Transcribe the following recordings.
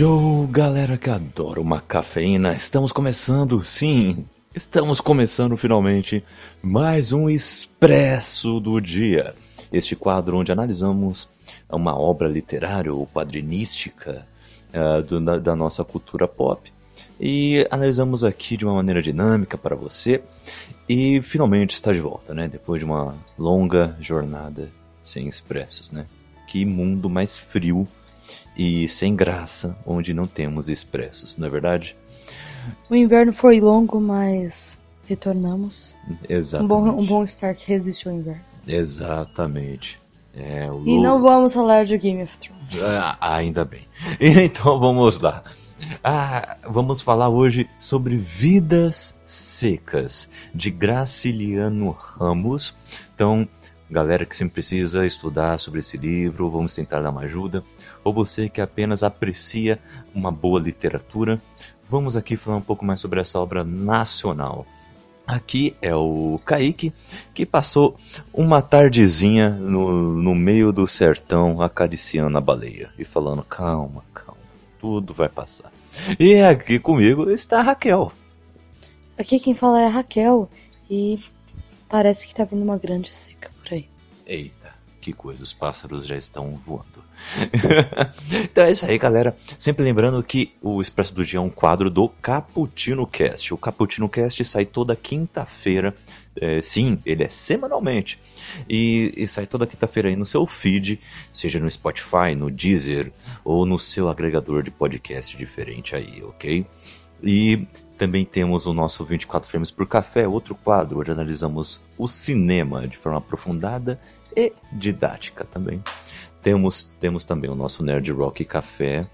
Yo, galera que adora uma cafeína, estamos começando, sim, estamos começando finalmente mais um Expresso do Dia. Este quadro onde analisamos uma obra literária ou quadrinística uh, do, da, da nossa cultura pop e analisamos aqui de uma maneira dinâmica para você. E finalmente está de volta, né? Depois de uma longa jornada sem expressos, né? Que mundo mais frio e sem graça onde não temos expressos, não é verdade? O inverno foi longo, mas retornamos. Exatamente. Um bom, um bom start resiste ao inverno. Exatamente. É, e não vamos falar de Game of Thrones. Ah, ainda bem. Então vamos lá. Ah, vamos falar hoje sobre Vidas Secas, de Graciliano Ramos. Então, galera que sempre precisa estudar sobre esse livro, vamos tentar dar uma ajuda. Ou você que apenas aprecia uma boa literatura, vamos aqui falar um pouco mais sobre essa obra nacional. Aqui é o Kaique, que passou uma tardezinha no, no meio do sertão acariciando a baleia e falando: calma, calma tudo vai passar. E aqui comigo está a Raquel. Aqui quem fala é a Raquel e parece que está vindo uma grande seca. Eita, que coisa, os pássaros já estão voando. então é isso aí, galera. Sempre lembrando que o Expresso do Dia é um quadro do Cappuccino Cast. O Cappuccino Cast sai toda quinta-feira. É, sim, ele é semanalmente. E, e sai toda quinta-feira aí no seu feed, seja no Spotify, no Deezer ou no seu agregador de podcast diferente aí, ok? E também temos o nosso 24 Frames por Café, outro quadro onde analisamos o cinema de forma aprofundada e didática também. Temos, temos também o nosso Nerd Rock Café,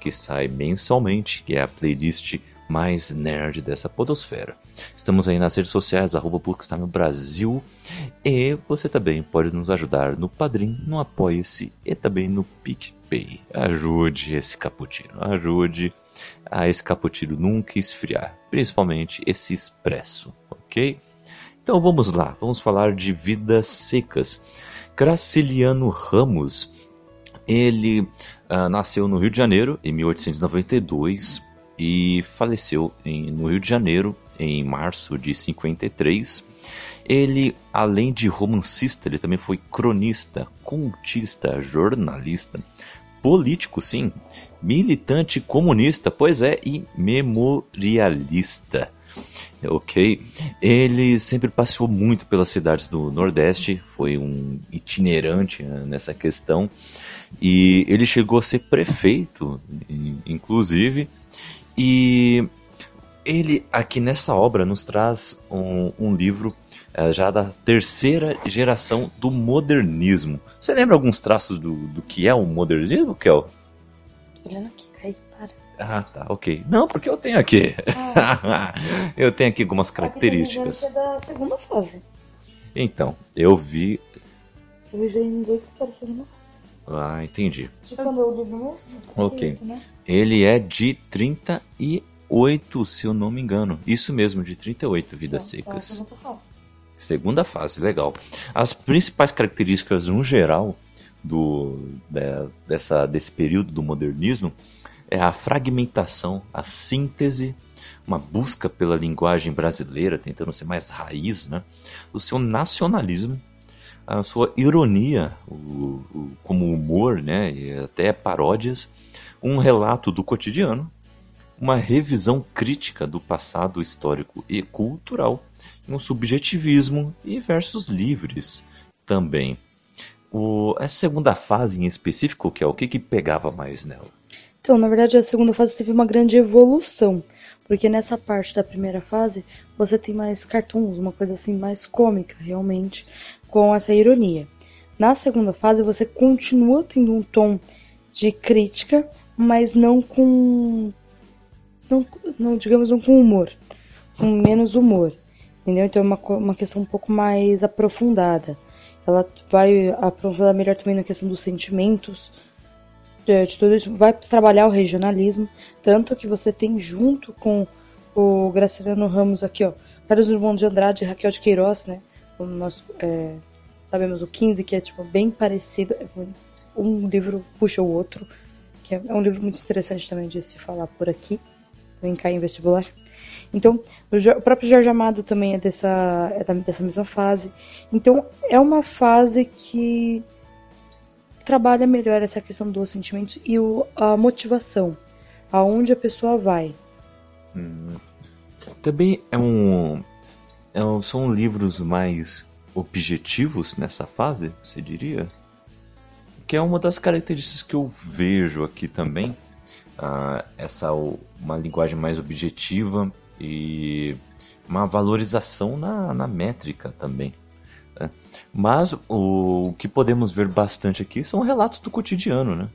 que sai mensalmente, que é a playlist mais nerd dessa podosfera. Estamos aí nas redes sociais, arroba no Brasil. E você também pode nos ajudar no Padrim, no Apoia-se e também no PicPay. Ajude esse cappuccino, ajude a esse cappuccino nunca esfriar, principalmente esse expresso, ok? Então vamos lá, vamos falar de vidas secas. Graciliano Ramos, ele uh, nasceu no Rio de Janeiro em 1892 e faleceu em, no Rio de Janeiro em março de 53. Ele, além de romancista, ele também foi cronista, contista, jornalista, político, sim, militante comunista, pois é, e memorialista ok? Ele sempre passeou muito pelas cidades do Nordeste, foi um itinerante né, nessa questão, e ele chegou a ser prefeito, inclusive, e ele aqui nessa obra nos traz um, um livro é, já da terceira geração do modernismo. Você lembra alguns traços do, do que é o modernismo, Kel? Olhando aqui. Ah, tá, ok. Não, porque eu tenho aqui. Ah. eu tenho aqui algumas características. Aqui da segunda fase. Então, eu vi. Eu já em inglês que segunda fase. Ah, entendi. De quando eu livro mesmo? Ok. né? Ele é de 38, se eu não me engano. Isso mesmo, de 38 vidas então, secas. É segunda fase. Legal. As principais características, no geral, do, de, dessa, desse período do modernismo é a fragmentação, a síntese, uma busca pela linguagem brasileira, tentando ser mais raiz, né? o seu nacionalismo, a sua ironia, o, o, como humor né? e até paródias, um relato do cotidiano, uma revisão crítica do passado histórico e cultural, um subjetivismo e versos livres também. O, a segunda fase em específico, que é o que, que pegava mais nela? Então, na verdade, a segunda fase teve uma grande evolução, porque nessa parte da primeira fase você tem mais cartoons, uma coisa assim mais cômica, realmente, com essa ironia. Na segunda fase você continua tendo um tom de crítica, mas não com não, não digamos não com humor, com menos humor, entendeu? Então é uma, uma questão um pouco mais aprofundada. Ela vai aprofundar melhor também na questão dos sentimentos, de tudo isso, vai trabalhar o regionalismo, tanto que você tem junto com o Graciliano Ramos aqui, ó, Carlos Drummond de Andrade e Raquel de Queiroz, né, como nós é, sabemos o 15, que é tipo bem parecido, um livro puxa o outro, que é um livro muito interessante também de se falar por aqui, também cai em vestibular. Então, o, próprio Jorge Amado também é dessa, é dessa mesma fase. Então, é uma fase que trabalha melhor essa questão dos sentimentos e o, a motivação, aonde a pessoa vai. Hum. Também é um, é um, são livros mais objetivos nessa fase, você diria? Que é uma das características que eu vejo aqui também. Uh, essa uma linguagem mais objetiva e uma valorização na, na métrica também. Né? Mas o, o que podemos ver bastante aqui são relatos do cotidiano, né?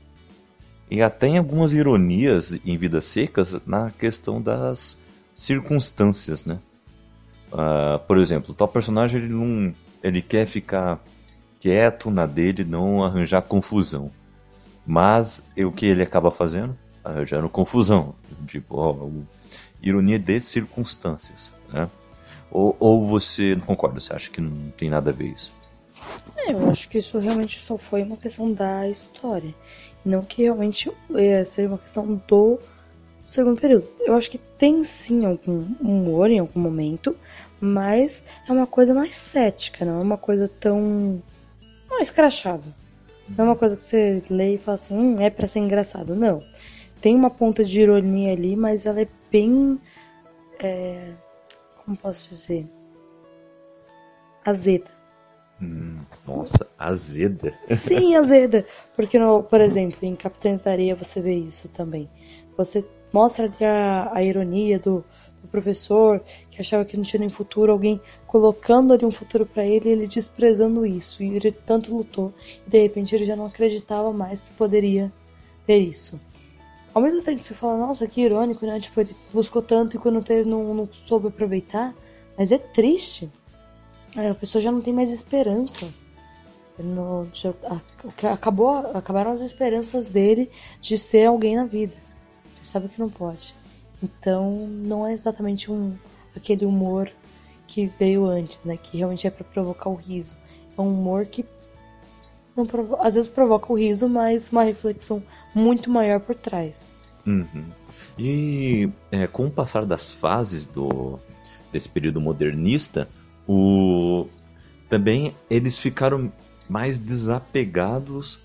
E até em algumas ironias em Vidas Secas na questão das circunstâncias, né? Uh, por exemplo, tal personagem ele não, ele quer ficar quieto na dele, não arranjar confusão. Mas o que ele acaba fazendo? Arranjando confusão. Tipo, ó, ironia de circunstâncias, né? Ou, ou você não concorda? Você acha que não tem nada a ver isso? É, eu acho que isso realmente só foi uma questão da história. Não que realmente é, seja uma questão do segundo período. Eu acho que tem sim algum humor em algum momento, mas é uma coisa mais cética, não é uma coisa tão. não escrachada. Não é uma coisa que você lê e fala assim, hum, é pra ser engraçado. Não. Tem uma ponta de ironia ali, mas ela é bem. É, como posso dizer? Azeda. Hum, nossa, azeda. Sim, azeda. Porque, no, por exemplo, em Capitães da Areia você vê isso também. Você mostra ali a, a ironia do, do, professor que achava que não tinha nem futuro, alguém colocando ali um futuro para ele e ele desprezando isso. E ele tanto lutou e de repente ele já não acreditava mais que poderia ter isso. Ao mesmo tempo que você fala, nossa, que irônico, né? Tipo, ele buscou tanto e quando não, não soube aproveitar. Mas é triste. A pessoa já não tem mais esperança. No, já, acabou, acabaram as esperanças dele de ser alguém na vida. Ele sabe que não pode. Então, não é exatamente um aquele humor que veio antes, né? Que realmente é para provocar o riso. É um humor que provo às vezes provoca o riso, mas uma reflexão muito maior por trás. Uhum. E é, com o passar das fases do, desse período modernista, o, também eles ficaram mais desapegados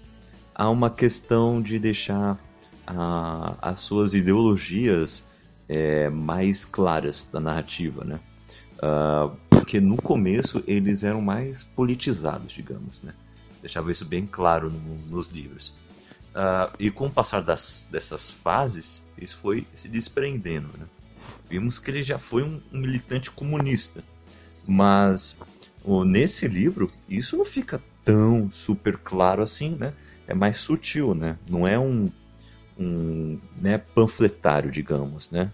a uma questão de deixar a, as suas ideologias é, mais claras da narrativa, né? Uh, porque no começo eles eram mais politizados, digamos, né? Deixava isso bem claro no, nos livros. Uh, e com o passar das, dessas fases, isso foi se desprendendo. Né? Vimos que ele já foi um, um militante comunista, mas oh, nesse livro isso não fica tão super claro assim, né? É mais sutil, né? Não é um, um né, panfletário, digamos, né?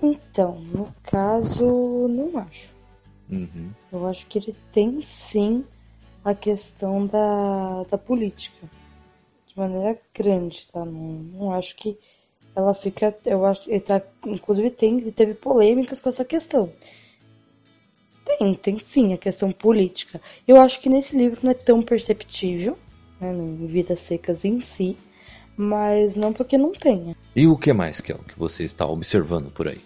Então, no caso, não acho. Uhum. Eu acho que ele tem sim a questão da, da política de maneira grande, tá? Não, não acho que ela fica. Eu acho que tá, inclusive tem, teve polêmicas com essa questão. Tem, tem sim a questão política. Eu acho que nesse livro não é tão perceptível, né, em Vidas Secas em si, mas não porque não tenha. E o que mais, que é o que você está observando por aí?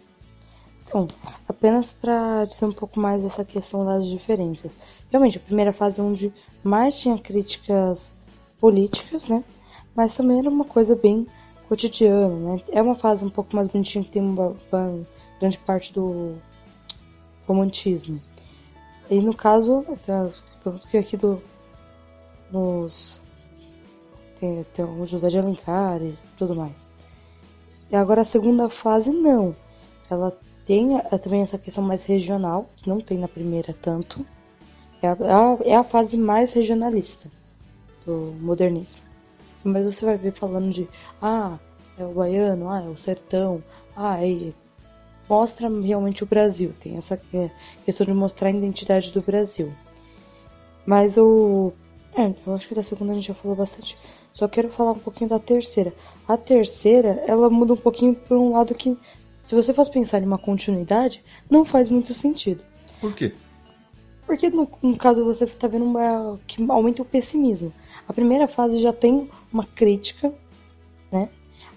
Então, apenas para dizer um pouco mais dessa questão das diferenças. Realmente, a primeira fase onde mais tinha críticas políticas, né? Mas também era uma coisa bem cotidiana, né? É uma fase um pouco mais bonitinha que tem uma, uma grande parte do romantismo. E no caso, aqui do nos tem, tem o José de Alencar e tudo mais. E agora a segunda fase não. Ela tem é, também essa questão mais regional, que não tem na primeira tanto. É a, é a fase mais regionalista do modernismo. Mas você vai ver falando de, ah, é o baiano, ah, é o sertão, ah, é... mostra realmente o Brasil. Tem essa é, questão de mostrar a identidade do Brasil. Mas o. É, eu acho que da segunda a gente já falou bastante. Só quero falar um pouquinho da terceira. A terceira, ela muda um pouquinho para um lado que se você fosse pensar em uma continuidade, não faz muito sentido. Por quê? Porque no, no caso você está vendo uma, que aumenta o pessimismo. A primeira fase já tem uma crítica né?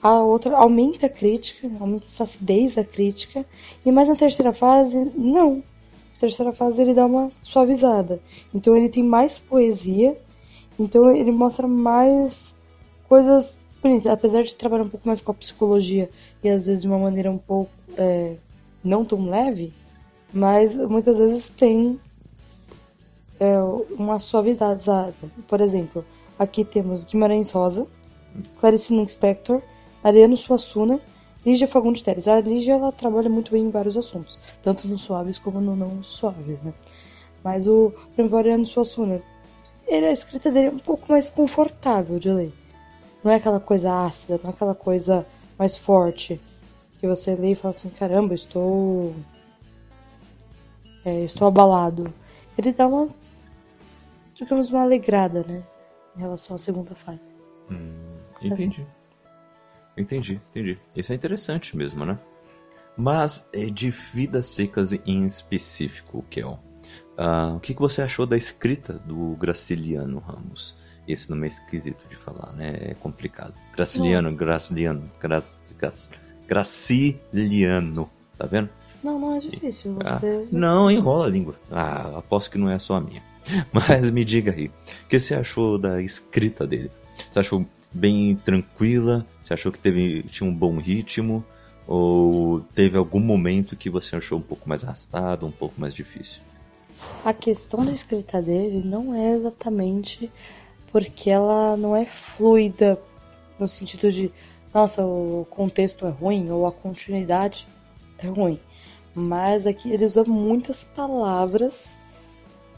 A outra aumenta a crítica, aumenta essa acidez da crítica. E mais na terceira fase, não. Na terceira fase ele dá uma suavizada. Então ele tem mais poesia. Então ele mostra mais coisas bonitas. Apesar de trabalhar um pouco mais com a psicologia e às vezes de uma maneira um pouco é, não tão leve, mas muitas vezes tem é, uma suavizada. Por exemplo, aqui temos Guimarães Rosa, Clarice Lispector, Ariano Suassuna, Lígia Fagundes Teres. A Lígia ela trabalha muito bem em vários assuntos, tanto nos suaves como no não suaves, né? Mas o, Ariano Suassuna, ele, a escrita dele é um pouco mais confortável de ler. Não é aquela coisa ácida, não é aquela coisa mais forte que você lê e fala assim, caramba, estou é, estou abalado. Ele dá uma digamos uma alegrada, né, em relação à segunda fase. Hum, entendi. Assim. Entendi, entendi. Isso é interessante mesmo, né? Mas é de vidas secas em específico, Kel. Uh, o que, que você achou da escrita do Graciliano Ramos? Esse nome é esquisito de falar, né? É complicado. Graciliano, não. Graciliano, Grac, Grac, Graciliano. Tá vendo? Não, não é difícil. Ah, você... Ah, não, enrola a língua. Ah, aposto que não é só a minha. Mas me diga aí, o que você achou da escrita dele? Você achou bem tranquila? Você achou que teve, tinha um bom ritmo? Ou teve algum momento que você achou um pouco mais arrastado, um pouco mais difícil? A questão da escrita dele não é exatamente porque ela não é fluida no sentido de, nossa, o contexto é ruim ou a continuidade é ruim. Mas aqui ele usa muitas palavras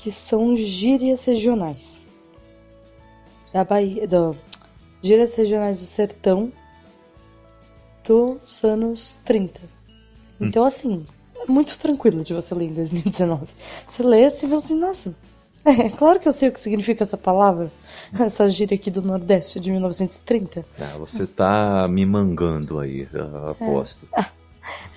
que são gírias regionais da Bahia, do, gírias regionais do sertão dos anos 30. Hum. Então, assim, é muito tranquilo de você ler em 2019. Você lê assim e fala assim, nossa, é claro que eu sei o que significa essa palavra, essa gíria aqui do Nordeste de 1930. Ah, você tá me mangando aí, aposto. É. Ah,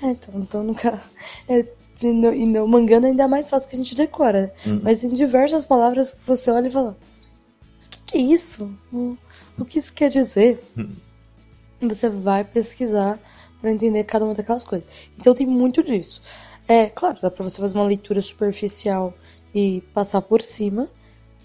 é, então, então nunca. É, e, no, e no mangando ainda é mais fácil que a gente decora. Hum. Mas tem diversas palavras que você olha e fala: o que, que é isso? o que isso quer dizer. Hum. Você vai pesquisar para entender cada uma daquelas coisas. Então tem muito disso. É, claro, dá para você fazer uma leitura superficial e passar por cima,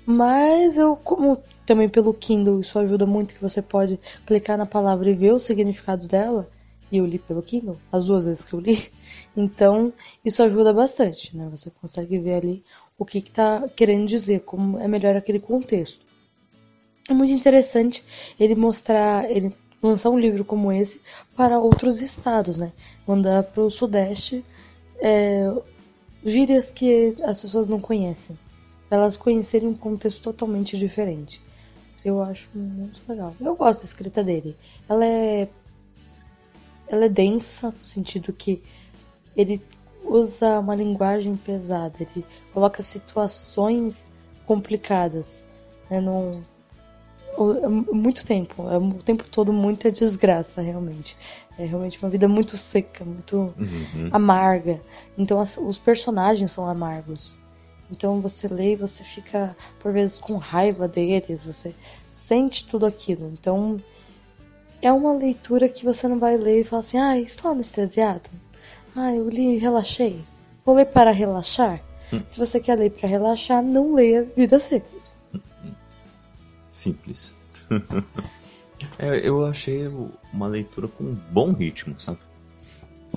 mas eu, como também pelo Kindle isso ajuda muito, que você pode clicar na palavra e ver o significado dela, e eu li pelo Kindle, as duas vezes que eu li, então isso ajuda bastante, né? Você consegue ver ali o que está querendo dizer, como é melhor aquele contexto é muito interessante ele mostrar, ele lançar um livro como esse para outros estados, né? Mandar para o Sudeste é, gírias que as pessoas não conhecem, para elas conhecerem um contexto totalmente diferente. Eu acho muito legal. Eu gosto da escrita dele. Ela é, ela é densa no sentido que ele usa uma linguagem pesada, ele coloca situações complicadas, né? Não, é muito tempo, é o tempo todo muita desgraça, realmente. É realmente uma vida muito seca, muito uhum. amarga. Então as, os personagens são amargos. Então você lê e você fica, por vezes, com raiva deles, você sente tudo aquilo. Então é uma leitura que você não vai ler e falar assim, ah, estou anestesiado. Ah, eu li e relaxei. Vou ler para relaxar? Hum. Se você quer ler para relaxar, não leia Vidas Secas simples. é, eu achei uma leitura com um bom ritmo, sabe?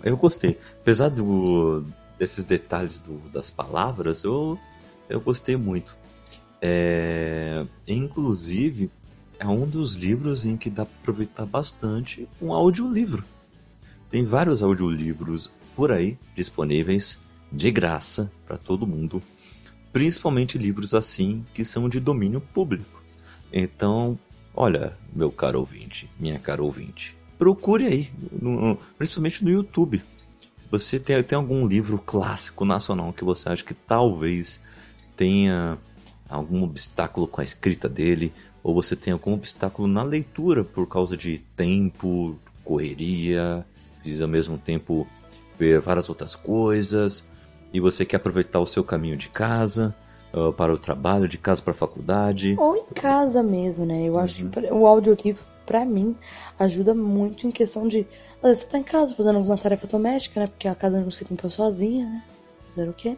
Eu gostei. Apesar do, desses detalhes do, das palavras, eu, eu gostei muito. É, inclusive, é um dos livros em que dá para aproveitar bastante um audiolivro. Tem vários audiolivros por aí disponíveis de graça para todo mundo, principalmente livros assim que são de domínio público. Então, olha, meu caro ouvinte, minha cara ouvinte, procure aí, no, principalmente no YouTube. Se você tem, tem algum livro clássico nacional que você acha que talvez tenha algum obstáculo com a escrita dele, ou você tem algum obstáculo na leitura por causa de tempo, correria, e ao mesmo tempo ver várias outras coisas, e você quer aproveitar o seu caminho de casa, uh, para o trabalho, de casa para a faculdade. Ou em casa mesmo, né? Eu acho uhum. que o audiolivro pra mim, ajuda muito em questão de. Às vezes você tá em casa fazendo alguma tarefa doméstica, né? Porque a casa não se limpa sozinha, né? Fazer o quê?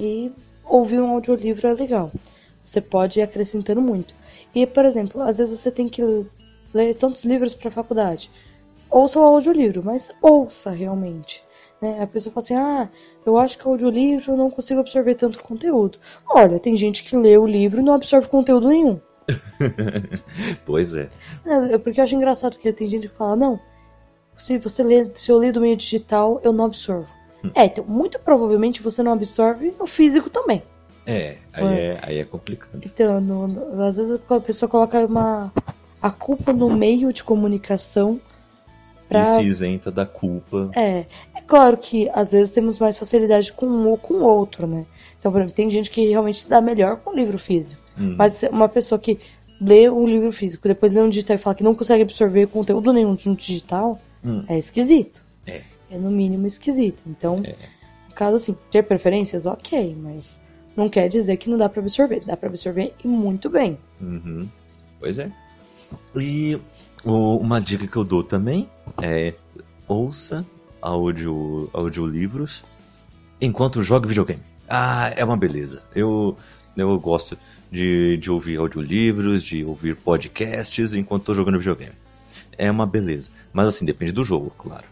E ouvir um audiolivro é legal. Você pode ir acrescentando muito. E, por exemplo, às vezes você tem que ler tantos livros para faculdade. Ouça o audiolivro, mas ouça realmente. Né? A pessoa fala assim: ah, eu acho que o audiolivro eu não consigo absorver tanto conteúdo. Olha, tem gente que lê o livro e não absorve conteúdo nenhum. pois é. é. Porque eu acho engraçado que tem gente que fala: não, se você lê, se eu ler do meio digital, eu não absorvo. Hum. É, então, muito provavelmente você não absorve no físico também. É, aí é, aí é complicado. Então, no, no, às vezes a pessoa coloca uma, a culpa no meio de comunicação pra... E se isenta da culpa. É, é claro que às vezes temos mais facilidade com um ou com o outro, né? Então, por exemplo, tem gente que realmente se dá melhor com o livro físico. Hum. Mas uma pessoa que lê um livro físico, depois lê um digital e fala que não consegue absorver conteúdo nenhum de um digital, hum. é esquisito. É. É no mínimo esquisito. Então, é. no caso assim, ter preferências, ok, mas não quer dizer que não dá para absorver. Dá para absorver e muito bem. Uhum. Pois é. E o, uma dica que eu dou também é ouça audio, audiolivros enquanto joga videogame. Ah, é uma beleza. Eu, eu gosto de, de ouvir audiolivros, de ouvir podcasts enquanto estou jogando videogame. É uma beleza. Mas assim, depende do jogo, claro.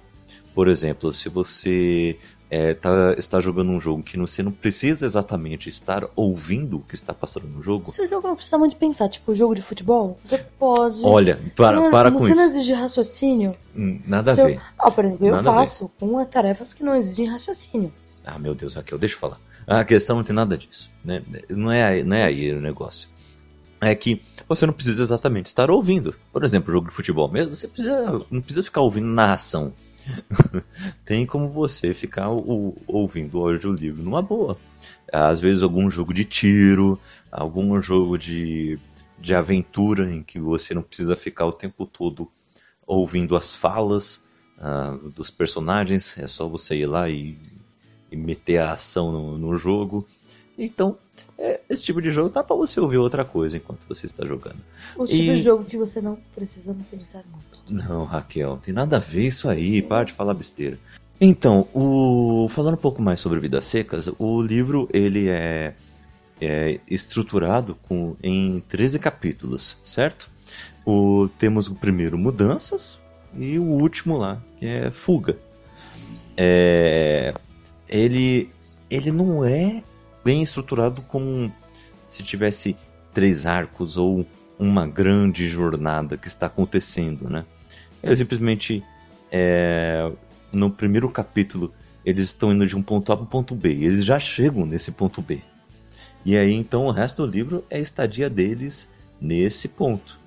Por exemplo, se você é, tá, está jogando um jogo que você não precisa exatamente estar ouvindo o que está passando no jogo. Se o jogo não precisa muito pensar, tipo jogo de futebol, você pode. Olha, para, não, para com você isso. Você não exige raciocínio. Hum, nada a ver. Ah, por exemplo, nada eu faço com tarefas que não exigem raciocínio. Ah, meu Deus, Raquel, deixa eu falar. A questão não tem nada disso. Né? Não, é aí, não é aí o negócio. É que você não precisa exatamente estar ouvindo. Por exemplo, jogo de futebol mesmo, você precisa, não precisa ficar ouvindo narração. tem como você ficar o, ouvindo o audiolivro numa boa. Às vezes algum jogo de tiro, algum jogo de, de aventura em que você não precisa ficar o tempo todo ouvindo as falas uh, dos personagens, é só você ir lá e, e meter a ação no, no jogo. Então, é, esse tipo de jogo dá pra você ouvir outra coisa enquanto você está jogando. O tipo e... de jogo que você não precisa pensar muito. Não, Raquel, tem nada a ver isso aí, para de falar besteira. Então, o... falando um pouco mais sobre Vidas Secas, o livro ele é, é estruturado com... em 13 capítulos, certo? O... Temos o primeiro Mudanças e o último lá, que é Fuga. É... Ele, ele não é bem estruturado como se tivesse três arcos ou uma grande jornada que está acontecendo, né? Ele simplesmente é, no primeiro capítulo eles estão indo de um ponto A para um ponto B. Eles já chegam nesse ponto B. E aí então o resto do livro é a estadia deles nesse ponto.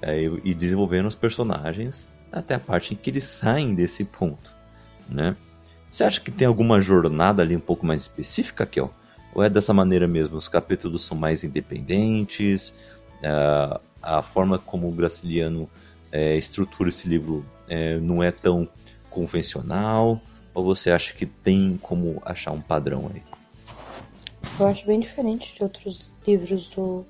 É, e desenvolvendo os personagens até a parte em que eles saem desse ponto. Né? Você acha que tem alguma jornada ali um pouco mais específica, Kel? Ou é dessa maneira mesmo? Os capítulos são mais independentes? A, a forma como o Graciliano é, estrutura esse livro é, não é tão convencional? Ou você acha que tem como achar um padrão aí? Eu acho bem diferente de outros livros do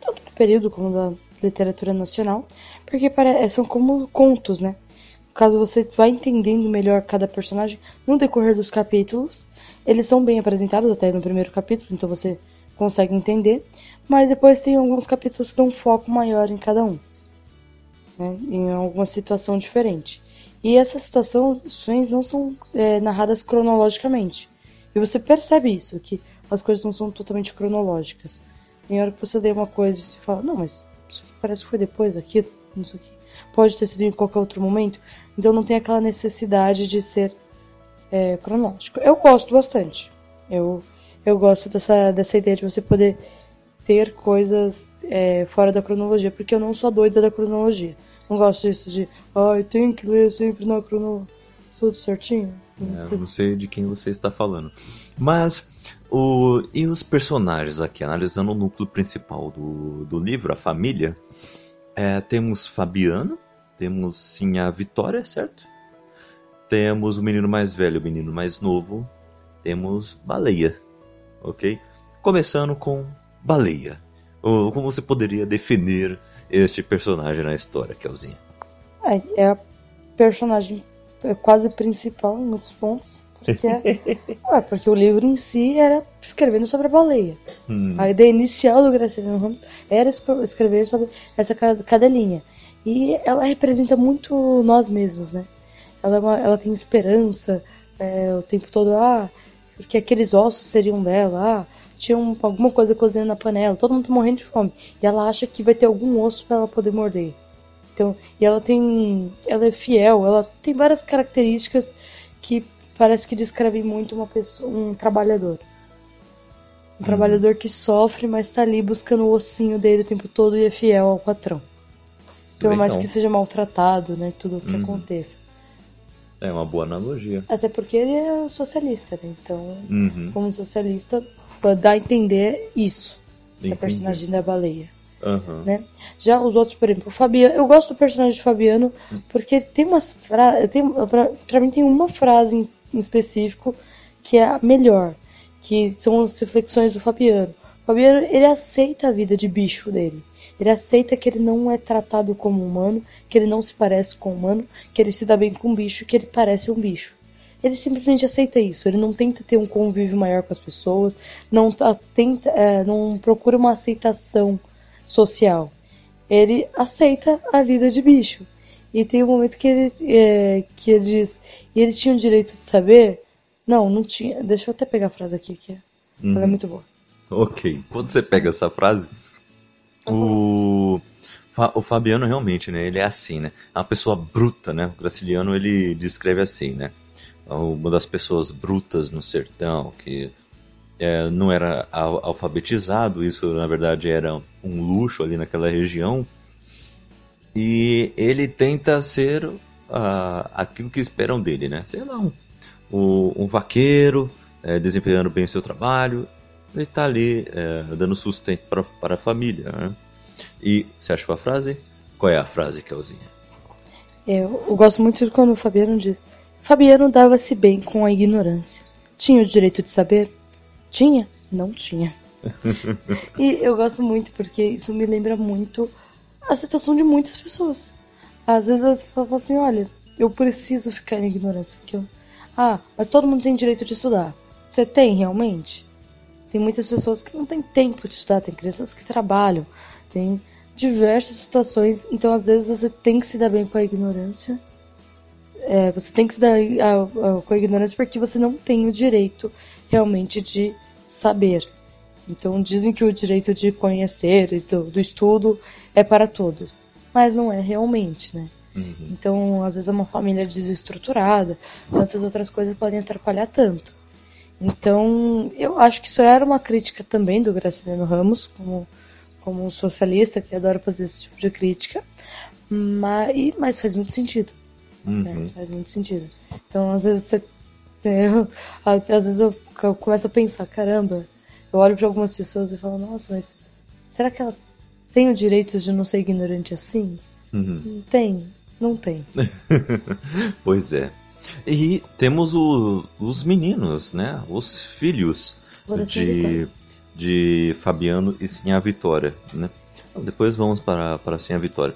tanto do período como da literatura nacional, porque são como contos, né? Caso você vai entendendo melhor cada personagem no decorrer dos capítulos, eles são bem apresentados até no primeiro capítulo, então você consegue entender, mas depois tem alguns capítulos que dão um foco maior em cada um né, em alguma situação diferente. E essas situações não são é, narradas cronologicamente. E você percebe isso, que as coisas não são totalmente cronológicas. Tem hora que você lê uma coisa e você fala, não, mas isso parece que foi depois daquilo, não sei o que. Pode ter sido em qualquer outro momento. Então não tem aquela necessidade de ser é, cronológico. Eu gosto bastante. Eu, eu gosto dessa, dessa ideia de você poder ter coisas é, fora da cronologia, porque eu não sou doida da cronologia. Não gosto disso de, ai, tem que ler sempre na crono. Tudo certinho. É, eu não sei de quem você está falando. Mas, o, e os personagens aqui, analisando o núcleo principal do, do livro, a família, é, temos Fabiano, temos sim a Vitória, certo? Temos o menino mais velho, o menino mais novo, temos Baleia, ok? Começando com Baleia. Como você poderia definir este personagem na história, Kelzinha? É, é a personagem é quase principal em muitos pontos. Porque, é, porque o livro em si era escrevendo sobre a baleia. Hum. A ideia inicial do Graciliano Ramos era escrever sobre essa ca- cadelinha. E ela representa muito nós mesmos, né? Ela, é uma- ela tem esperança é, o tempo todo, ah, porque aqueles ossos seriam dela, ah, tinha um- alguma coisa cozinhando na panela, todo mundo tá morrendo de fome. E ela acha que vai ter algum osso para ela poder morder. Então, e ela tem. Ela é fiel, ela tem várias características que parece que descrevem muito uma pessoa, um trabalhador. Um Uhum. trabalhador que sofre, mas tá ali buscando o ossinho dele o tempo todo e é fiel ao patrão. Pelo mais Legal. que seja maltratado, né? Tudo o que Uhum. aconteça. É uma boa analogia. Até porque ele é socialista, né? Então, Uhum. como socialista, dá a entender isso. Entendi. personagem da baleia. Aham. né? Já os outros, por exemplo, o Fabiano. Eu gosto do personagem de Fabiano porque ele tem umas frases. Pra, pra mim, tem uma frase em, específico que é a melhor, que são as reflexões do Fabiano. O Fabiano, ele aceita a vida de bicho dele. Ele aceita que ele não é tratado como humano, que ele não se parece com humano, que ele se dá bem com bicho, que ele parece um bicho. Ele simplesmente aceita isso. Ele não tenta ter um convívio maior com as pessoas, não tenta, é, não procura uma aceitação social. Ele aceita a vida de bicho. E tem um momento que ele, é, que ele diz: e ele tinha o direito de saber? Não, não tinha. Deixa eu até pegar a frase aqui, que é- ela é Uhum. muito boa. Ok. Quando você pega essa frase, o, Fa- o Fabiano realmente, né? Ele é assim, né? É uma pessoa bruta, né? O Graciliano, ele descreve assim, né? Uma das pessoas brutas no sertão, que é, não era al- alfabetizado, isso na verdade era um luxo ali naquela região. E ele tenta ser ah, aquilo que esperam dele, né? Sei lá, um, o- um vaqueiro, é, desempenhando bem seu trabalho, ele tá ali é, dando sustento para a família, né? E você achou a frase? Qual é a frase, Kelzinha? Eu, eu gosto muito de quando o Fabiano diz: Fabiano dava-se bem com a ignorância. Tinha o direito de saber? Tinha? Não tinha. e eu gosto muito porque isso me lembra muito a situação de muitas pessoas. Às vezes elas falam assim: olha, eu preciso ficar em ignorância. Porque eu... Ah, mas todo mundo tem direito de estudar. Você tem realmente? Tem muitas pessoas que não têm tempo de estudar, tem crianças que trabalham, tem diversas situações. Então, às vezes, você tem que se dar bem com a ignorância. É, você tem que se dar ah, ah, com a ignorância porque você não tem o direito realmente de saber. Então, dizem que o direito de conhecer e do, do estudo é para todos. Mas não é realmente, né? Uhum. Então, às vezes é uma família desestruturada, tantas outras coisas podem atrapalhar tanto. Então, eu acho que isso era uma crítica também do Graciliano Ramos, como, como um socialista que adora fazer esse tipo de crítica, mas, mas faz muito sentido, né? Uhum. Faz muito sentido. Então, às vezes você. eu- às vezes eu, eu começo a pensar, caramba, eu olho para algumas pessoas e falo, nossa, mas será que ela tem o direito de não ser ignorante assim? Uhum. Não tem, não tem. Pois é. E temos o- os meninos, né? Os filhos de, de Fabiano e Sim a Vitória, né? Então, depois vamos para, para Sim a Vitória.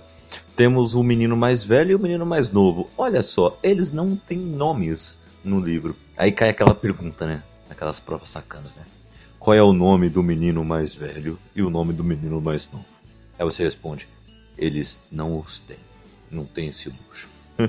Temos o menino mais velho e o menino mais novo. Olha só, eles não têm nomes no livro. Aí cai aquela pergunta, né? Aquelas provas sacanas, né? Qual é o nome do menino mais velho e o nome do menino mais novo? Aí você responde: eles não os têm. Não tem esse luxo.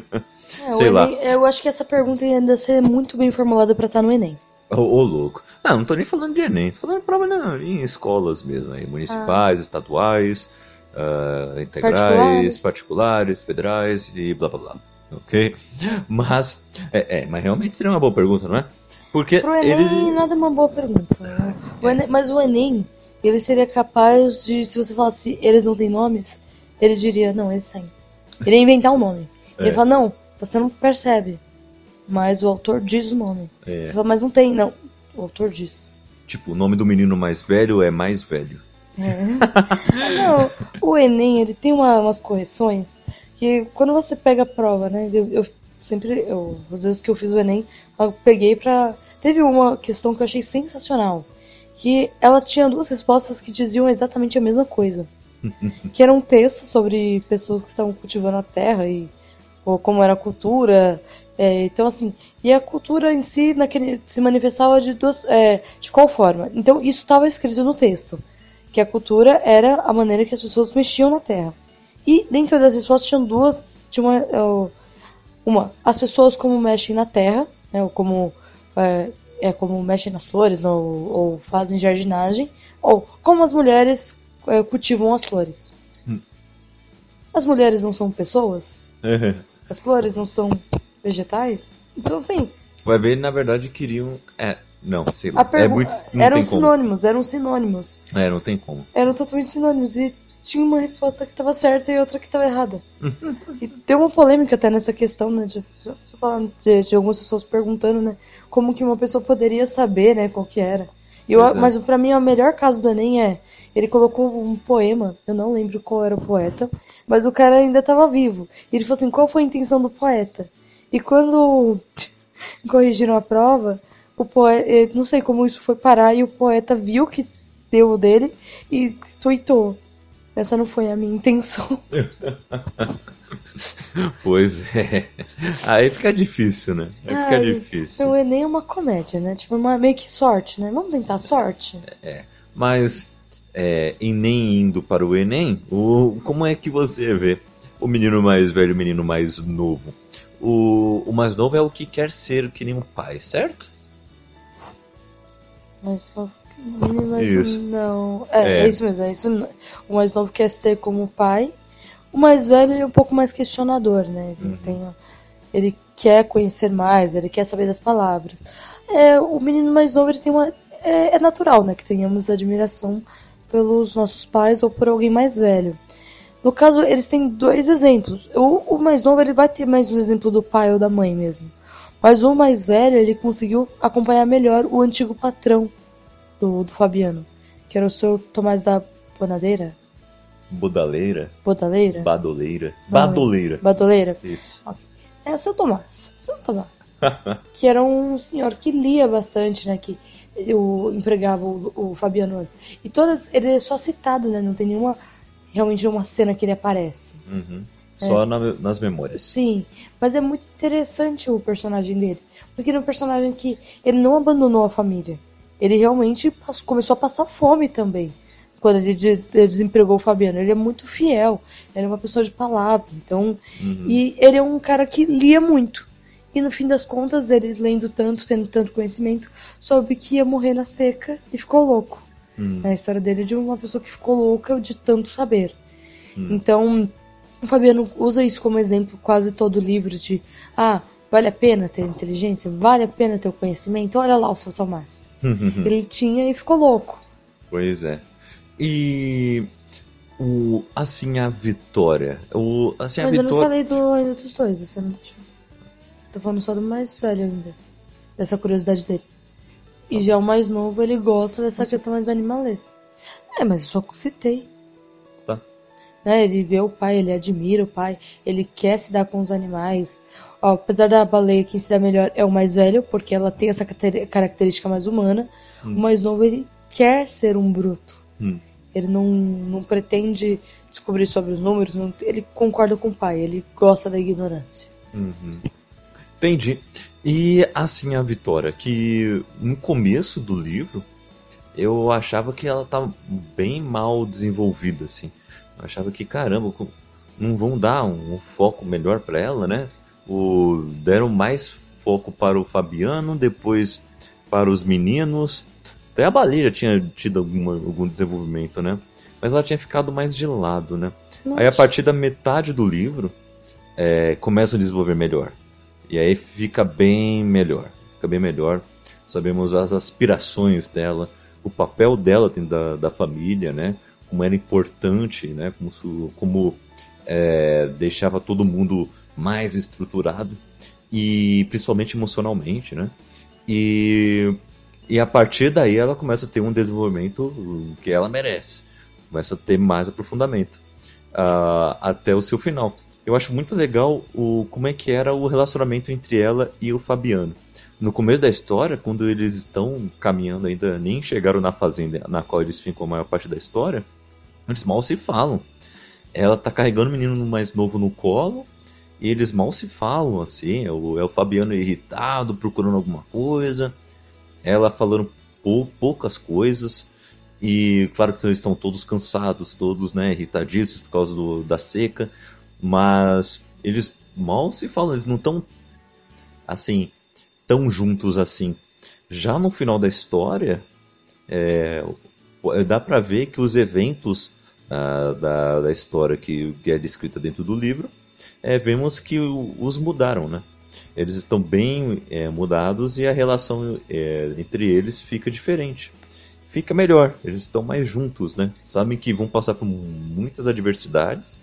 É, Sei lá. Enem- Eu acho que essa pergunta ia ainda ser muito bem formulada pra estar no Enem. Ô, ô, louco. Não, não tô nem falando de Enem, tô falando de prova não, em escolas mesmo, aí, municipais, estaduais, ah, integrais, Particulares. particulares. federais e blá blá blá. Ok? Mas, é, é, mas realmente seria uma boa pergunta, não é? Porque Pro Enem, eles. nada é uma boa pergunta. né? O Enem- mas o Enem, ele seria capaz de, se você falasse eles não têm nomes, ele diria, não, eles têm. Ele ia inventar um nome. Ele É. fala, não, você não percebe. Mas o autor diz o nome. É, Você fala, mas não tem. Não, o autor diz. tipo, o nome do menino mais velho é mais velho. É. não, o Enem, ele tem uma- umas correções que quando você pega a prova, né? Eu, eu sempre, eu, às vezes que eu fiz o Enem, eu peguei pra. Teve uma questão que eu achei sensacional. Que ela tinha duas respostas que diziam exatamente a mesma coisa. que era um texto sobre pessoas que estavam cultivando a terra e ou como era a cultura. É, então, assim, e a cultura em si naquele, se manifestava de, duas, é, de qual forma? Então, isso estava escrito no texto, que a cultura era a maneira que as pessoas mexiam na terra. E dentro das respostas tinham duas, tinha uma, é, uma as pessoas como mexem na terra, né, ou como é, é como mexem nas flores ou, ou, fazem jardinagem, ou como as mulheres é, cultivam as flores. Hum. As mulheres não são pessoas? As flores não são vegetais? Então, assim. Vai ver, na verdade, queriam. É, não, sei lá. É muito, eram sinônimos, como. eram sinônimos. É, não tem como. Eram totalmente sinônimos. E tinha uma resposta que estava certa e outra que estava errada. e tem uma polêmica até nessa questão, né? De, de, de, algumas pessoas perguntando, né? Como que uma pessoa poderia saber, né? Qual que era. Eu, é. Mas para mim, o melhor caso do Enem é ele colocou um poema, eu não lembro qual era o poeta, mas o cara ainda estava vivo. E ele falou assim: qual foi a intenção do poeta? E quando corrigiram a prova, o poeta, eh, não sei como isso foi parar, e o poeta viu que deu o dele e tweetou. Essa não foi a minha intenção. pois é. Aí fica difícil, né? Aí fica Ai, difícil. O Enem é uma comédia, né? Tipo, uma, meio que sorte, né? Vamos tentar sorte? É. Mas é, em nem indo para o Enem, o, como é que você vê o menino mais velho e o menino mais novo? O, o mais novo é o que quer ser que nem um pai, certo? Mais novo. Mais isso. não. É, é. é, isso mesmo. É isso, o mais novo quer ser como o pai. O mais velho é um pouco mais questionador, né? Ele, uhum. tem, ele quer conhecer mais, ele quer saber das palavras. É, o menino mais novo ele tem uma. É, é natural, né? Que tenhamos admiração pelos nossos pais ou por alguém mais velho. No caso, eles têm dois exemplos. O, o mais novo ele vai ter mais o exemplo do pai ou da mãe mesmo. Mas o mais velho, ele conseguiu acompanhar melhor o antigo patrão do, do Fabiano, que era o seu Tomás da Bonadeira. Bodaleira? Bodaleira? Badoleira. Badoleira. Badoleira? Isso. É o seu Tomás. Seu Tomás. que era um senhor que lia bastante, né? Que eu empregava o, o Fabiano antes. E todas, ele é só citado, né? Não tem nenhuma, realmente uma cena que ele aparece. Uhum. É. Só na, nas memórias. Sim, mas é muito interessante o personagem dele. Porque ele é um personagem que ele não abandonou a família. Ele realmente começou a passar fome também. Quando ele desempregou o Fabiano. Ele é muito fiel. Ele é uma pessoa de palavra. Então. Uhum. E ele é um cara que lia muito. E no fim das contas, ele lendo tanto, tendo tanto conhecimento, soube que ia morrer na seca e ficou louco. Hum. A história dele é de uma pessoa que ficou louca de tanto saber. Hum. Então, o Fabiano usa isso como exemplo quase todo o livro de ah, vale a pena ter inteligência, vale a pena ter o conhecimento, olha lá o seu Tomás. ele tinha e ficou louco. Pois é. E o assim a vitória, o assim Mas a vitória. Mas eu não falei do, ainda dos dois, você não deixou. Tô falando só do mais velho ainda. Dessa curiosidade dele. E já o mais novo, ele gosta dessa questão mais animalesca. É, mas eu só citei. Tá. Né, ele vê o pai, ele admira o pai, ele quer se dar com os animais. Ó, apesar da baleia, quem se dá melhor é o mais velho, porque ela tem essa característica mais humana. Hum. O mais novo, ele quer ser um bruto. Hum. Ele não, não pretende descobrir sobre os números, não, ele concorda com o pai, ele gosta da ignorância. Uhum. Entendi. E assim a Vitória, que no começo do livro eu achava que ela estava bem mal desenvolvida, assim. Eu achava que, caramba, não vão dar um, um foco melhor para ela, né? O, deram mais foco para o Fabiano, depois para os meninos. Até a baleia tinha tido alguma, algum desenvolvimento, né? Mas ela tinha ficado mais de lado, né? Nossa. Aí a partir da metade do livro, é, começa a desenvolver melhor. E aí fica bem melhor. Fica bem melhor. Sabemos as aspirações dela, o papel dela dentro da, da família, né? Como era importante, né? Como, como é, deixava todo mundo mais estruturado e principalmente emocionalmente, né? E, e a partir daí ela começa a ter um desenvolvimento que ela merece, começa a ter mais aprofundamento uh, até o seu final. Eu acho muito legal o como é que era o relacionamento entre ela e o Fabiano. No começo da história, quando eles estão caminhando ainda, nem chegaram na fazenda na qual eles ficam a maior parte da história, Eles mal se falam. Ela tá carregando o menino mais novo no colo e eles mal se falam, assim. É o, é o Fabiano irritado, procurando alguma coisa. Ela falando pou, poucas coisas. E claro que eles estão todos cansados, todos né, irritadíssimos por causa do, da seca. Mas eles mal se falam, eles não estão assim, tão juntos assim. Já no final da história, é, dá para ver que os eventos ah, da, da história que, que é descrita dentro do livro, é, vemos que os mudaram, né? Eles estão bem é, mudados e a relação é, entre eles fica diferente. Fica melhor, eles estão mais juntos, né? Sabem que vão passar por muitas adversidades,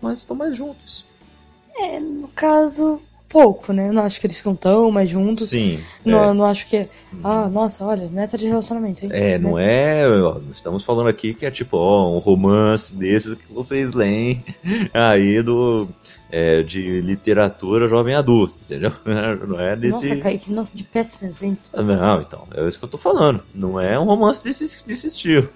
mas estão mais juntos. É, no caso, pouco, né? Não acho que eles ficam tão mais juntos. Sim. Não, é. não acho que é. Ah, nossa, olha, meta de relacionamento, hein? É, não Meta- é. ó, estamos falando aqui que é tipo, ó, um romance desses que vocês leem aí do. É, de literatura jovem adulto, entendeu? Não é desse. Nossa, Kaique, nossa, de péssimo exemplo. Não, então, é isso que eu tô falando. Não é um romance desse, desse estilo.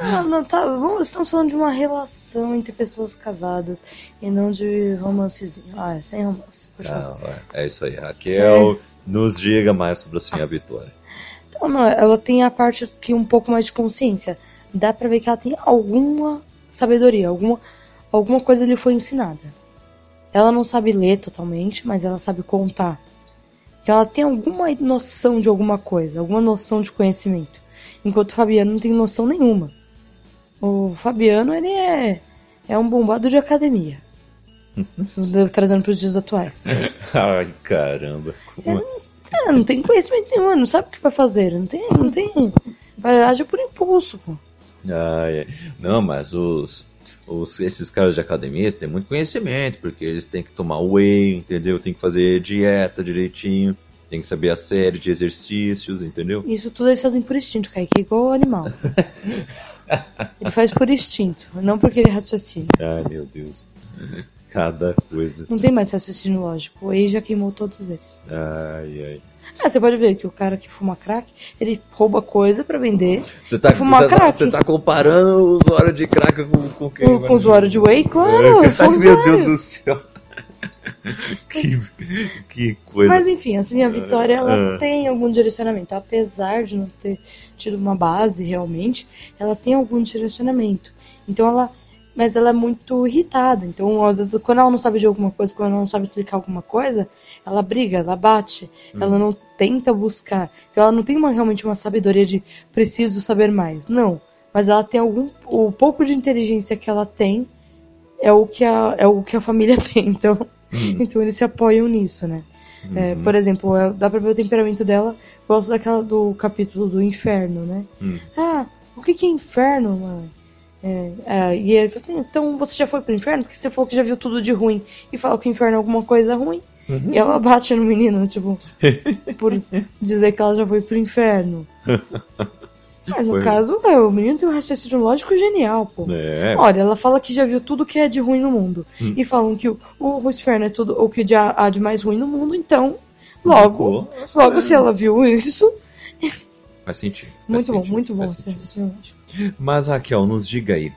Não, não, tá. Vamos, estamos falando de uma relação entre pessoas casadas e não de romancezinho. Ah, é sem romance. Não, é, é isso aí. Raquel, nos diga mais sobre a senhora Vitória. Então, não, ela tem a parte que um pouco mais de consciência. Dá pra ver que ela tem alguma sabedoria, alguma, alguma coisa lhe foi ensinada. Ela não sabe ler totalmente, mas ela sabe contar. Então ela tem alguma noção de alguma coisa, alguma noção de conhecimento. Enquanto o Fabiano não tem noção nenhuma. O Fabiano, ele é, é um bombado de academia. Trazendo pros dias atuais. Ai, caramba. Como assim? É, não tem conhecimento nenhum, não sabe o que vai fazer, não tem, não tem. Agir por impulso, pô. Ai, ai. Não, mas os, os, esses caras de academia têm muito conhecimento, porque eles têm que tomar whey, entendeu? Tem que fazer dieta direitinho, tem que saber a série de exercícios, entendeu? Isso tudo eles fazem por instinto, Kaique, é igual o animal. Ele faz por instinto, não porque ele raciocina. Ai, meu Deus. Cada coisa. Não tem mais raciocínio lógico. O já queimou todos eles. Ai, ai. Ah, você pode ver que o cara que fuma crack, ele rouba coisa pra vender. Você tá, você tá, crack. você tá comparando o usuário de crack com, com quem? Com, com usuário de Whey, claro, É, meu Deus do céu. que, que coisa. Mas enfim, assim, a Vitória ela Ah. tem algum direcionamento. Apesar de não ter tido uma base realmente, ela tem algum direcionamento. Então ela. Mas ela é muito irritada. Então, às vezes, quando ela não sabe de alguma coisa, quando ela não sabe explicar alguma coisa, ela briga, ela bate, ela não tenta buscar. Então ela não tem uma, realmente uma sabedoria de preciso saber mais. Não. Mas ela tem algum. O pouco de inteligência que ela tem é o que a, é o que a família tem. Então, Hum, então eles se apoiam nisso, né? É, uhum. por exemplo, dá pra ver o temperamento dela. Gosto daquela do capítulo do inferno, né? Hum. Ah, o que, que é inferno, mãe? É, é, e ele falou assim: então você já foi pro inferno? Porque você falou que já viu tudo de ruim e fala que o inferno é alguma coisa ruim. Uhum. E ela bate no menino, tipo, por dizer que ela já foi pro inferno. Mas no Foi. caso, é, o menino tem um raciocínio lógico genial, pô. É, Olha, ela fala que já viu tudo que é de ruim no mundo. Hum. E falam que o, o inferno é tudo o que de- há de mais ruim no mundo, então, logo, Pô, logo se ela viu isso. Faz sentido. faz Muito bom, sentido, muito bom esse sentido. raciocínio lógico. Mas, Raquel, nos diga aí.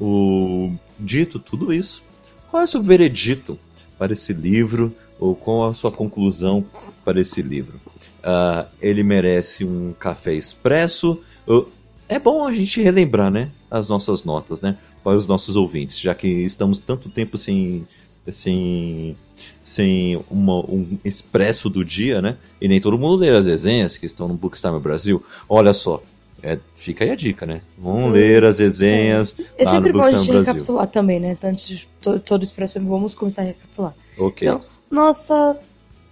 O... Dito tudo isso, qual é o seu veredito para esse livro? Ou qual a sua conclusão para esse livro? Ah, ele merece um café expresso? Ou- É bom a gente relembrar, né? As nossas notas, né? Para os nossos ouvintes, já que estamos tanto tempo sem, sem, sem uma- um expresso do dia, né? E nem todo mundo lê as resenhas que estão no Bookstime Brasil. Olha só, é, fica aí a dica, né? Vão Hum. ler as resenhas. É lá sempre no bom a gente Brasil. recapitular também, né? Antes de to- todo expresso, vamos começar a recapitular. Ok. Então, nossa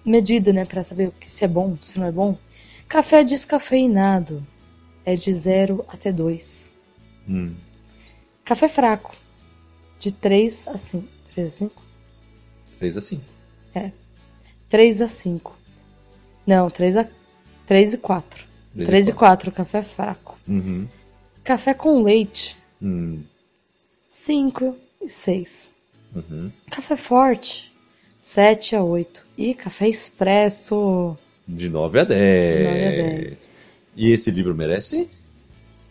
medida, né, pra saber o se é bom, se não é bom. Café descafeinado é de 0 até 2. Hum. Café fraco, de 3 a 5. 3 a 5? Fez assim. 3 a 5. Não, 3 a 3 e 4. 3 e 4, café fraco. Uhum. Café com leite, Hum. 5 e 6. Uhum. Café forte, 7 a 8. E café expresso, De 9 a 10. de 9 a 10. E esse livro merece?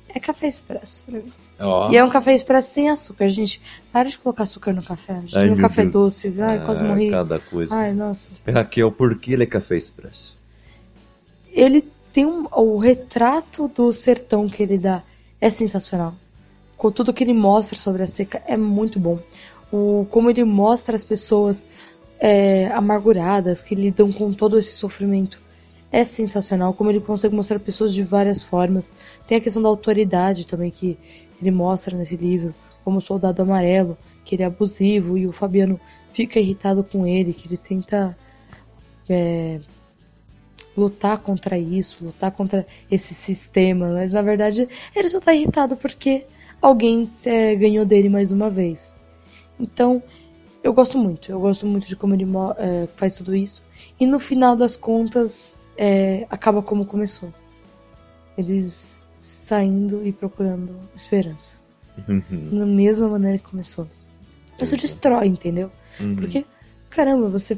É café expresso pra mim. Ó. E é um café expresso sem açúcar, gente. Para de colocar açúcar no café. A gente Ai, tem um café Deus. doce. Ai, quase Ah, morri. Cada coisa. Ai, nossa. Raquel, por que ele é café expresso? Ele tem um, o retrato do sertão que ele dá é sensacional. Com tudo que ele mostra sobre a seca é muito bom. O, como ele mostra as pessoas é, amarguradas que lidam com todo esse sofrimento é sensacional. Como ele consegue mostrar pessoas de várias formas. Tem a questão da autoridade também que ele mostra nesse livro, como o soldado amarelo, que ele é abusivo e o Fabiano fica irritado com ele, que ele tenta é, lutar contra isso, lutar contra esse sistema, mas na verdade ele só tá irritado porque alguém é, ganhou dele mais uma vez. Então, eu gosto muito, eu gosto muito de como ele é, faz tudo isso. E no final das contas, é, acaba como começou. Eles saindo e procurando esperança. Uhum. Da mesma maneira que começou. Isso destrói, entendeu? Uhum. Porque, caramba, você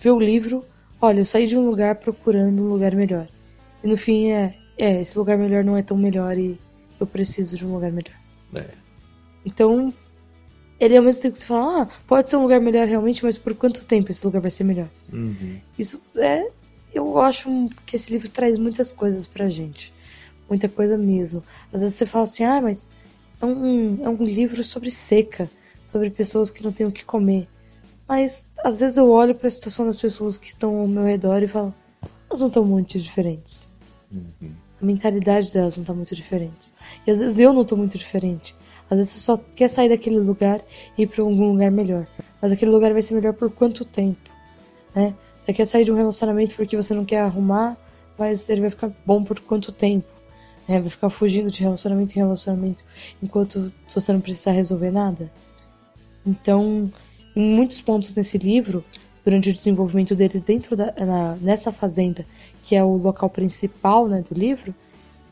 vê o livro, olha, eu saí de um lugar procurando um lugar melhor. E no fim é, é, esse lugar melhor não é tão melhor e eu preciso de um lugar melhor. É. Então, ele ao mesmo tempo que você fala, ah, pode ser um lugar melhor realmente, mas por quanto tempo esse lugar vai ser melhor? Uhum. Isso é. Eu acho que esse livro traz muitas coisas pra gente. Muita coisa mesmo. Às vezes você fala assim, ah, mas é um, é um livro sobre seca, sobre pessoas que não têm o que comer. Mas às vezes eu olho pra situação das pessoas que estão ao meu redor e falo, elas não estão muito diferentes. Uhum. A mentalidade delas não tá muito diferente. E às vezes eu não tô muito diferente. Às vezes você só quer sair daquele lugar e ir pra algum lugar melhor. Mas aquele lugar vai ser melhor por quanto tempo? Né? Você quer sair de um relacionamento porque você não quer arrumar, mas ele vai ficar bom por quanto tempo? Né? Vai ficar fugindo de relacionamento em relacionamento enquanto você não precisar resolver nada? Então, em muitos pontos nesse livro, durante o desenvolvimento deles dentro da na- nessa fazenda, que é o local principal né, do livro,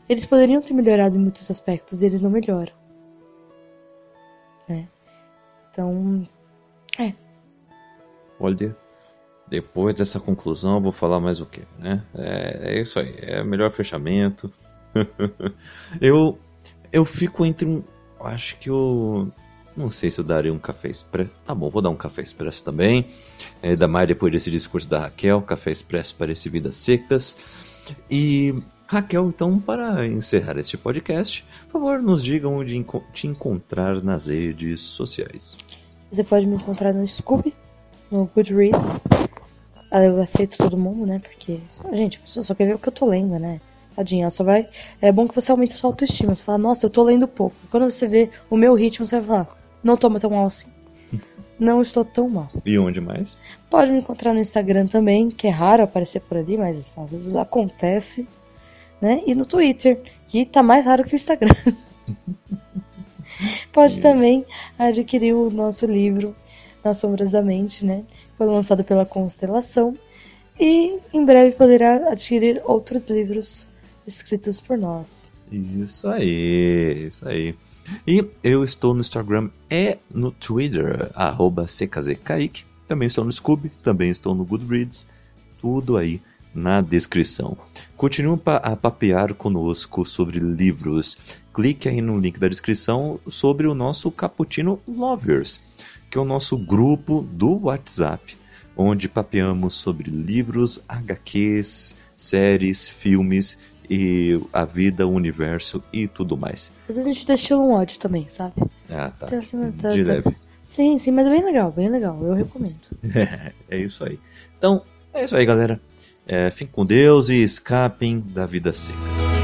eles poderiam ter melhorado em muitos aspectos e eles não melhoram. Né? Então, Olha, depois dessa conclusão eu vou falar mais o quê, né? É, é isso aí, é melhor fechamento. eu eu fico entre um, acho que eu não sei se eu daria um café expresso. Tá bom, vou dar um café expresso também. É, ainda mais depois desse discurso da Raquel, café expresso parece vidas secas. E Raquel, então, para encerrar este podcast, por favor, nos diga onde te encontrar nas redes sociais. você pode me encontrar no Scooby, no Goodreads. Ah, Eu aceito todo mundo, né? Porque, gente, a pessoa só quer ver o que eu tô lendo, né? Tadinha, só vai. É bom que você aumente a sua autoestima. Você fala, nossa, eu tô lendo pouco. Quando você vê o meu ritmo, você vai falar, não tô tão mal assim. Não estou tão mal. E onde mais? Pode me encontrar no Instagram também, que é raro aparecer por ali, mas às vezes acontece. Né? E no Twitter, que tá mais raro que o Instagram. Pode também adquirir o nosso livro Nas Sombras da Mente, né? Foi lançado pela Constelação. E em breve poderá adquirir outros livros escritos por nós. Isso aí, isso aí. E eu estou no Instagram e no Twitter, arroba CKZKaique. Também estou no Scooby, também estou no Goodreads. Tudo aí na descrição. Continue a papear conosco sobre livros. Clique aí no link da descrição sobre o nosso Cappuccino Lovers, que é o nosso grupo do WhatsApp, onde papeamos sobre livros, HQs, séries, filmes e a vida, o universo e tudo mais. Às vezes a gente destila um ódio também, sabe? Ah, tá. Tá, tá, tá, De tá. leve. Sim, sim, mas é bem legal, bem legal. Eu recomendo. é isso aí. Então, é isso aí, galera. É, fiquem com Deus e escapem da vida seca.